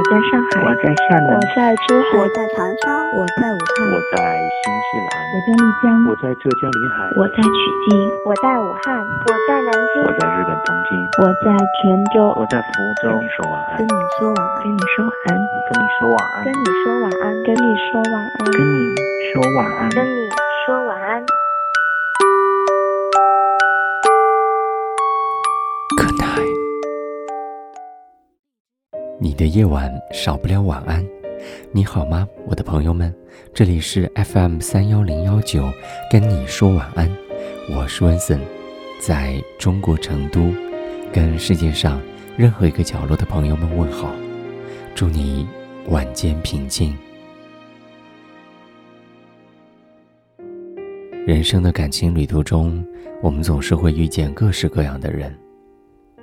我在上海，我在厦门，我在珠海，我在长沙，我在武汉，我在新西兰，我在丽江，我在浙江临海，我在曲靖，我在武汉，我在南京，我在日本东京，我在泉州，我在福州。跟你说晚安，跟你说晚安，跟你说晚安，跟你说晚安，跟你说晚安，跟你说晚安，跟你说晚安，跟你的夜晚少不了晚安。你好吗，我的朋友们？这里是 FM 三幺零幺九，跟你说晚安。我是温森，在中国成都，跟世界上任何一个角落的朋友们问好。祝你晚间平静。人生的感情旅途中，我们总是会遇见各式各样的人。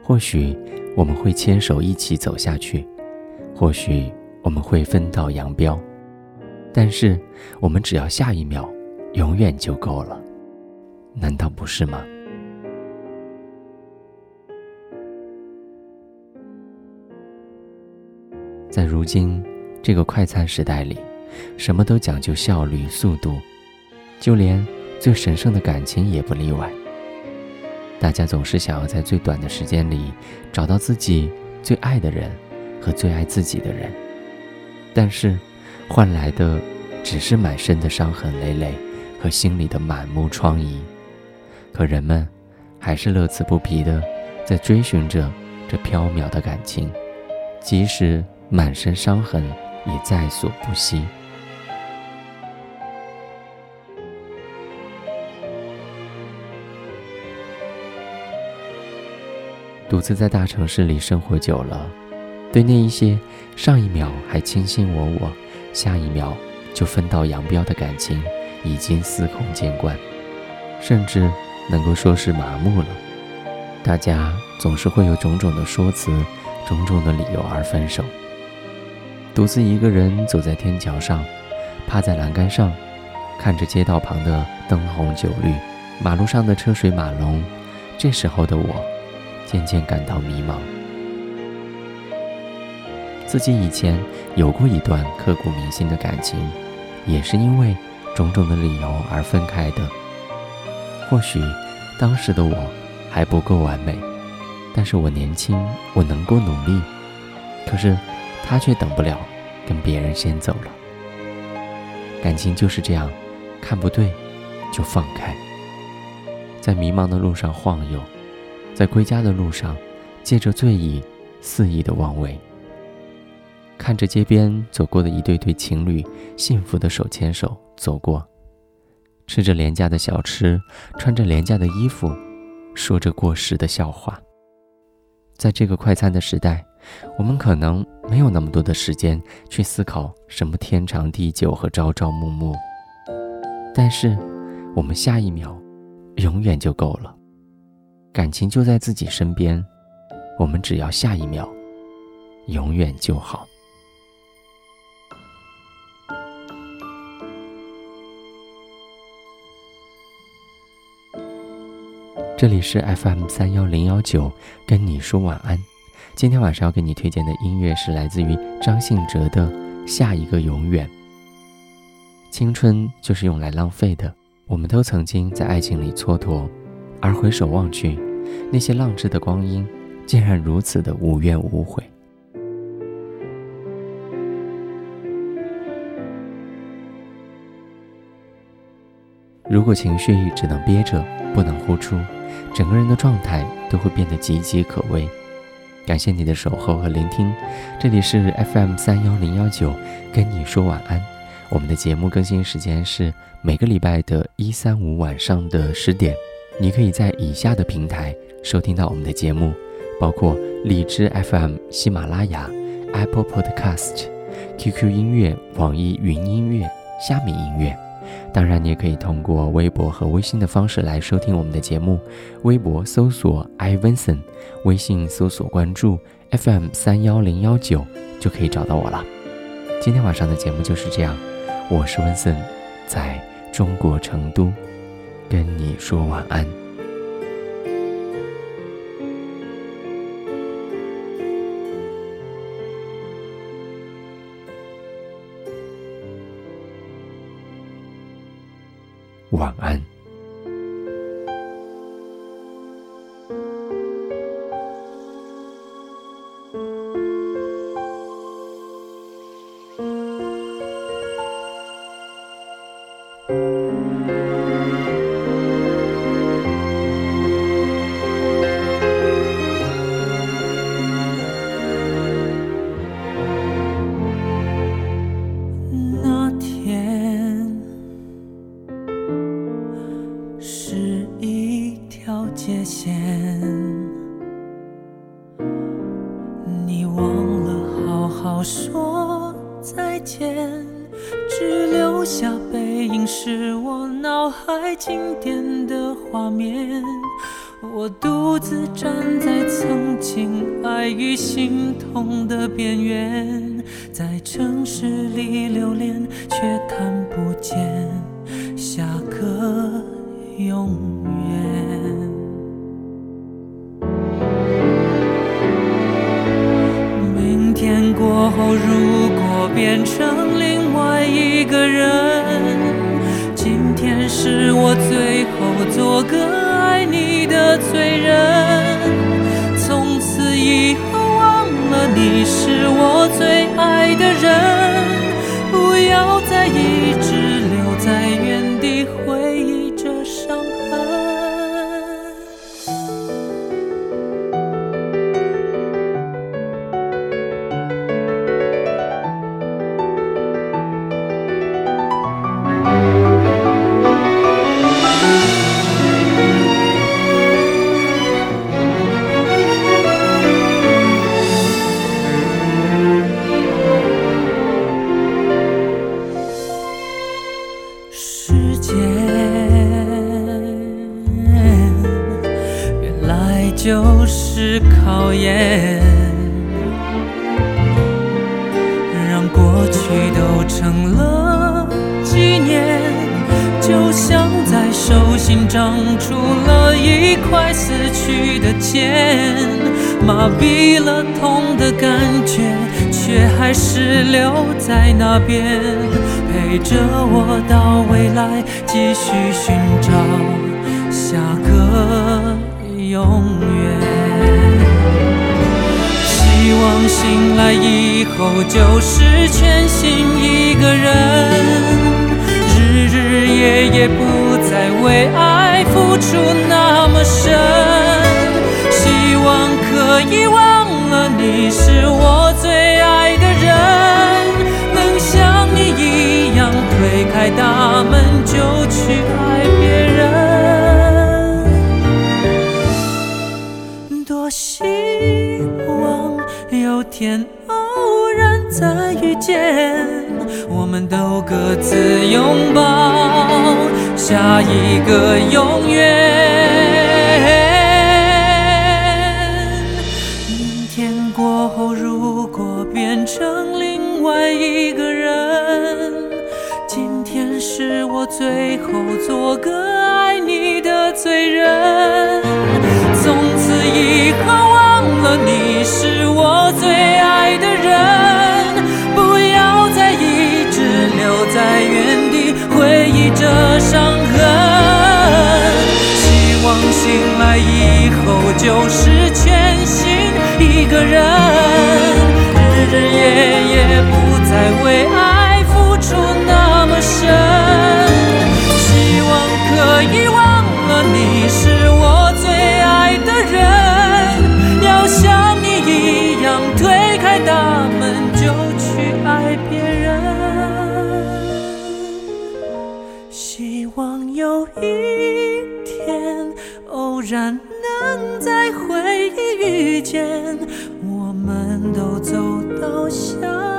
或许我们会牵手一起走下去，或许我们会分道扬镳，但是我们只要下一秒，永远就够了，难道不是吗？在如今这个快餐时代里，什么都讲究效率、速度，就连最神圣的感情也不例外。大家总是想要在最短的时间里找到自己最爱的人和最爱自己的人，但是换来的只是满身的伤痕累累和心里的满目疮痍。可人们还是乐此不疲的在追寻着这缥缈的感情，即使满身伤痕也在所不惜。独自在大城市里生活久了，对那一些上一秒还卿卿我我，下一秒就分道扬镳的感情，已经司空见惯，甚至能够说是麻木了。大家总是会有种种的说辞，种种的理由而分手。独自一个人走在天桥上，趴在栏杆上，看着街道旁的灯红酒绿，马路上的车水马龙，这时候的我。渐渐感到迷茫，自己以前有过一段刻骨铭心的感情，也是因为种种的理由而分开的。或许当时的我还不够完美，但是我年轻，我能够努力。可是他却等不了，跟别人先走了。感情就是这样，看不对就放开，在迷茫的路上晃悠。在归家的路上，借着醉意，肆意的妄为。看着街边走过的一对对情侣，幸福的手牵手走过，吃着廉价的小吃，穿着廉价的衣服，说着过时的笑话。在这个快餐的时代，我们可能没有那么多的时间去思考什么天长地久和朝朝暮暮，但是我们下一秒，永远就够了。感情就在自己身边，我们只要下一秒，永远就好。这里是 FM 三幺零幺九，跟你说晚安。今天晚上要给你推荐的音乐是来自于张信哲的《下一个永远》。青春就是用来浪费的，我们都曾经在爱情里蹉跎，而回首望去。那些浪掷的光阴，竟然如此的无怨无悔。如果情绪只能憋着，不能呼出，整个人的状态都会变得岌岌可危。感谢你的守候和聆听，这里是 FM 三幺零幺九，跟你说晚安。我们的节目更新时间是每个礼拜的一三五晚上的十点。你可以在以下的平台收听到我们的节目，包括荔枝 FM、喜马拉雅、Apple Podcast、QQ 音乐、网易云音乐、虾米音乐。当然，你也可以通过微博和微信的方式来收听我们的节目。微博搜索 iVinson，微信搜索关注 FM 三幺零幺九，就可以找到我了。今天晚上的节目就是这样，我是温森，在中国成都。跟你说晚安。晚安。是一条界线，你忘了好好说再见，只留下背影，是我脑海经典的画面。我独自站在曾经爱与心痛的边缘，在城市里流连，却看不见下个永远。明天过后，如果变成另外一个人，今天是我最后做个爱你的罪人。从此以后，忘了你是我最爱的人，是考验，让过去都成了纪念，就像在手心长出了一块死去的茧，麻痹了痛的感觉，却还是留在那边。陪着我到未来，继续寻找下个永远。希望醒来以后就是全新一个人，日日夜夜不再为爱付出那么深。希望可以忘了你是我最爱的人，能像你一样推开大门就去爱天偶然再遇见，我们都各自拥抱下一个永远。明天过后，如果变成另外一个人，今天是我最后做个爱你的罪人。从此以后，忘了你是我然能在回忆遇见，我们都走到相